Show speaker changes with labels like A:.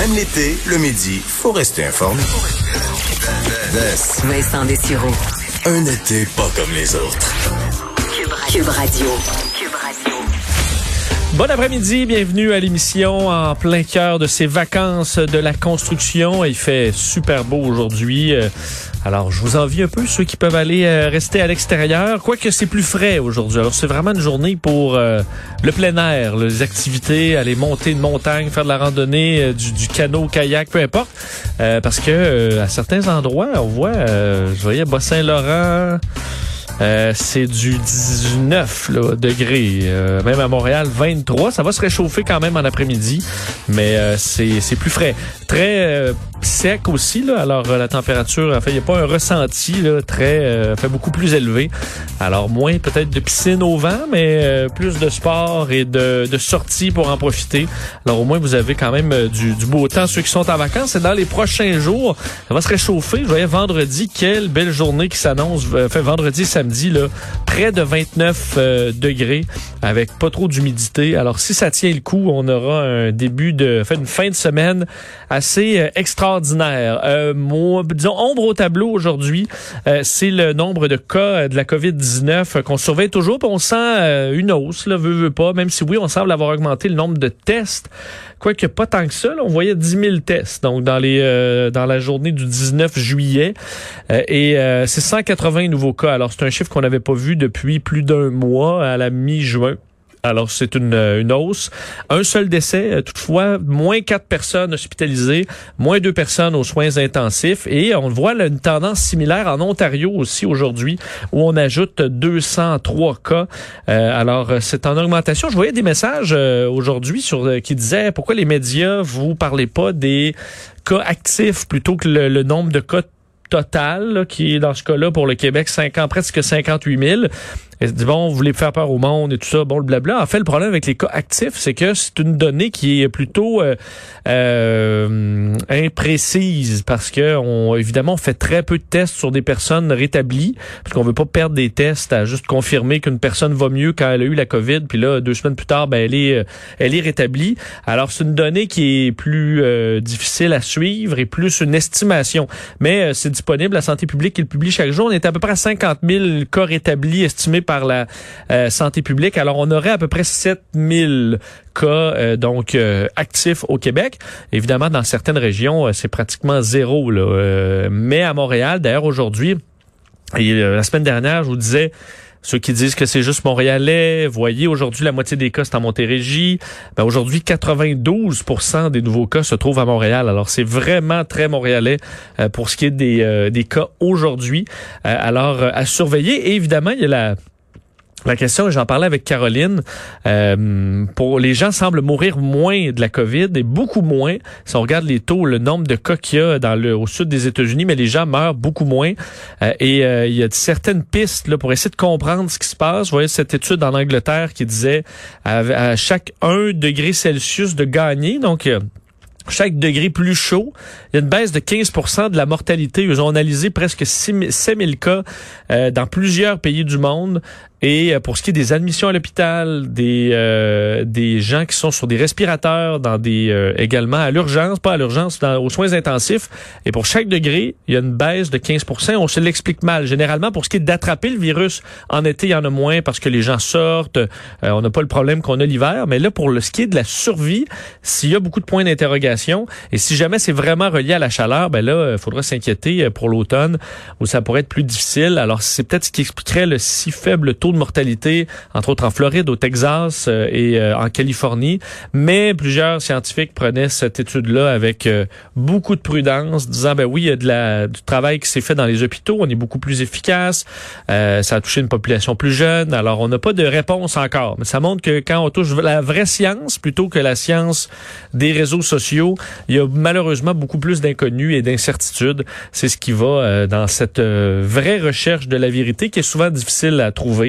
A: Même l'été, le midi, faut rester informé.
B: Vincent Dessureau.
A: Un été pas comme les autres.
B: Cube Radio.
C: Bon après-midi, bienvenue à l'émission en plein cœur de ces vacances de la construction. Il fait super beau aujourd'hui. Euh, Alors, je vous envie un peu ceux qui peuvent aller euh, rester à l'extérieur, quoique c'est plus frais aujourd'hui. Alors, c'est vraiment une journée pour euh, le plein air, les activités, aller monter une montagne, faire de la randonnée, du, du canot, kayak, peu importe. Parce que à certains endroits, on voit, je voyais Bas-Saint-Laurent, euh, c'est du 19 là, degrés. Euh, même à Montréal, 23. Ça va se réchauffer quand même en après-midi, mais euh, c'est plus frais. Très euh, sec aussi. Là, alors euh, la température, en fait, il n'y a pas un ressenti là, très euh, fait beaucoup plus élevé. Alors moins peut-être de piscine au vent, mais euh, plus de sport et de, de sorties pour en profiter. Alors au moins vous avez quand même euh, du, du beau temps. Ceux qui sont en vacances, et dans les prochains jours, ça va se réchauffer. Je voyais vendredi, quelle belle journée qui s'annonce. Fait vendredi, samedi, là, près de 29 euh, degrés avec pas trop d'humidité. Alors si ça tient le coup, on aura un début de, fait une fin de semaine assez euh, extraordinaire. Euh, moi, disons ombre au tableau aujourd'hui, euh, c'est le nombre de cas euh, de la COVID-19 euh, qu'on surveille toujours. On sent euh, une hausse, là, veut, veut pas. Même si oui, on semble avoir augmenté le nombre de tests. Quoique pas tant que ça, là, on voyait 10 000 tests donc dans les dans la journée du 19 juillet et c'est 180 nouveaux cas. Alors c'est un chiffre qu'on n'avait pas vu depuis plus d'un mois à la mi-juin. Alors, c'est une, euh, une hausse. Un seul décès, euh, toutefois, moins quatre personnes hospitalisées, moins deux personnes aux soins intensifs. Et on voit une tendance similaire en Ontario aussi aujourd'hui, où on ajoute 203 cas. Euh, alors, euh, c'est en augmentation. Je voyais des messages euh, aujourd'hui sur euh, qui disaient pourquoi les médias vous parlez pas des cas actifs plutôt que le, le nombre de cas total, là, qui est dans ce cas-là pour le Québec, 50, presque 58 000. Bon, vous voulez faire peur au monde et tout ça, bon, le blabla. En fait, le problème avec les cas actifs, c'est que c'est une donnée qui est plutôt euh, euh, imprécise parce que, on, évidemment, on fait très peu de tests sur des personnes rétablies parce qu'on veut pas perdre des tests à juste confirmer qu'une personne va mieux quand elle a eu la COVID, puis là, deux semaines plus tard, ben, elle est, euh, elle est rétablie. Alors, c'est une donnée qui est plus euh, difficile à suivre et plus une estimation. Mais euh, c'est disponible, la santé publique qui le publie chaque jour. On est à peu près à 50 000 cas rétablis estimés la euh, santé publique. Alors, on aurait à peu près 7 000 cas euh, donc euh, actifs au Québec. Évidemment, dans certaines régions, c'est pratiquement zéro. Là. Mais à Montréal, d'ailleurs, aujourd'hui, et la semaine dernière, je vous disais, ceux qui disent que c'est juste montréalais, voyez, aujourd'hui, la moitié des cas, c'est en Montérégie. Ben, aujourd'hui, 92% des nouveaux cas se trouvent à Montréal. Alors, c'est vraiment très montréalais pour ce qui est des, des cas aujourd'hui. Alors, à surveiller. Et évidemment, il y a la... La question, j'en parlais avec Caroline, euh, pour les gens semblent mourir moins de la COVID et beaucoup moins. Si on regarde les taux, le nombre de cas qu'il y a dans le, au sud des États-Unis, mais les gens meurent beaucoup moins. Euh, et euh, il y a certaines pistes là, pour essayer de comprendre ce qui se passe. Vous voyez cette étude en Angleterre qui disait à, à chaque 1 degré Celsius de gagner, donc euh, chaque degré plus chaud, il y a une baisse de 15% de la mortalité. Ils ont analysé presque 6 000 cas euh, dans plusieurs pays du monde. Et euh, pour ce qui est des admissions à l'hôpital, des euh, des gens qui sont sur des respirateurs, dans des euh, également à l'urgence, pas à l'urgence, aux soins intensifs. Et pour chaque degré, il y a une baisse de 15% On se l'explique mal. Généralement, pour ce qui est d'attraper le virus, en été, il y en a moins parce que les gens sortent. euh, on n'a pas le problème qu'on a l'hiver. Mais là, pour le ce qui est de la survie, s'il y a beaucoup de points d'interrogation et si jamais c'est vraiment relié à la chaleur, ben là, il faudra s'inquiéter euh, pour l'automne où ça pourrait être plus difficile. Alors, c'est peut-être ce qui expliquerait le si faible taux de mortalité, entre autres en Floride, au Texas euh, et euh, en Californie. Mais plusieurs scientifiques prenaient cette étude-là avec euh, beaucoup de prudence, disant, ben oui, il y a du travail qui s'est fait dans les hôpitaux, on est beaucoup plus efficace, ça a touché une population plus jeune, alors on n'a pas de réponse encore. Mais ça montre que quand on touche la vraie science, plutôt que la science des réseaux sociaux, il y a malheureusement beaucoup plus d'inconnus et d'incertitudes. C'est ce qui va dans cette vraie recherche de la vérité qui est souvent difficile à trouver.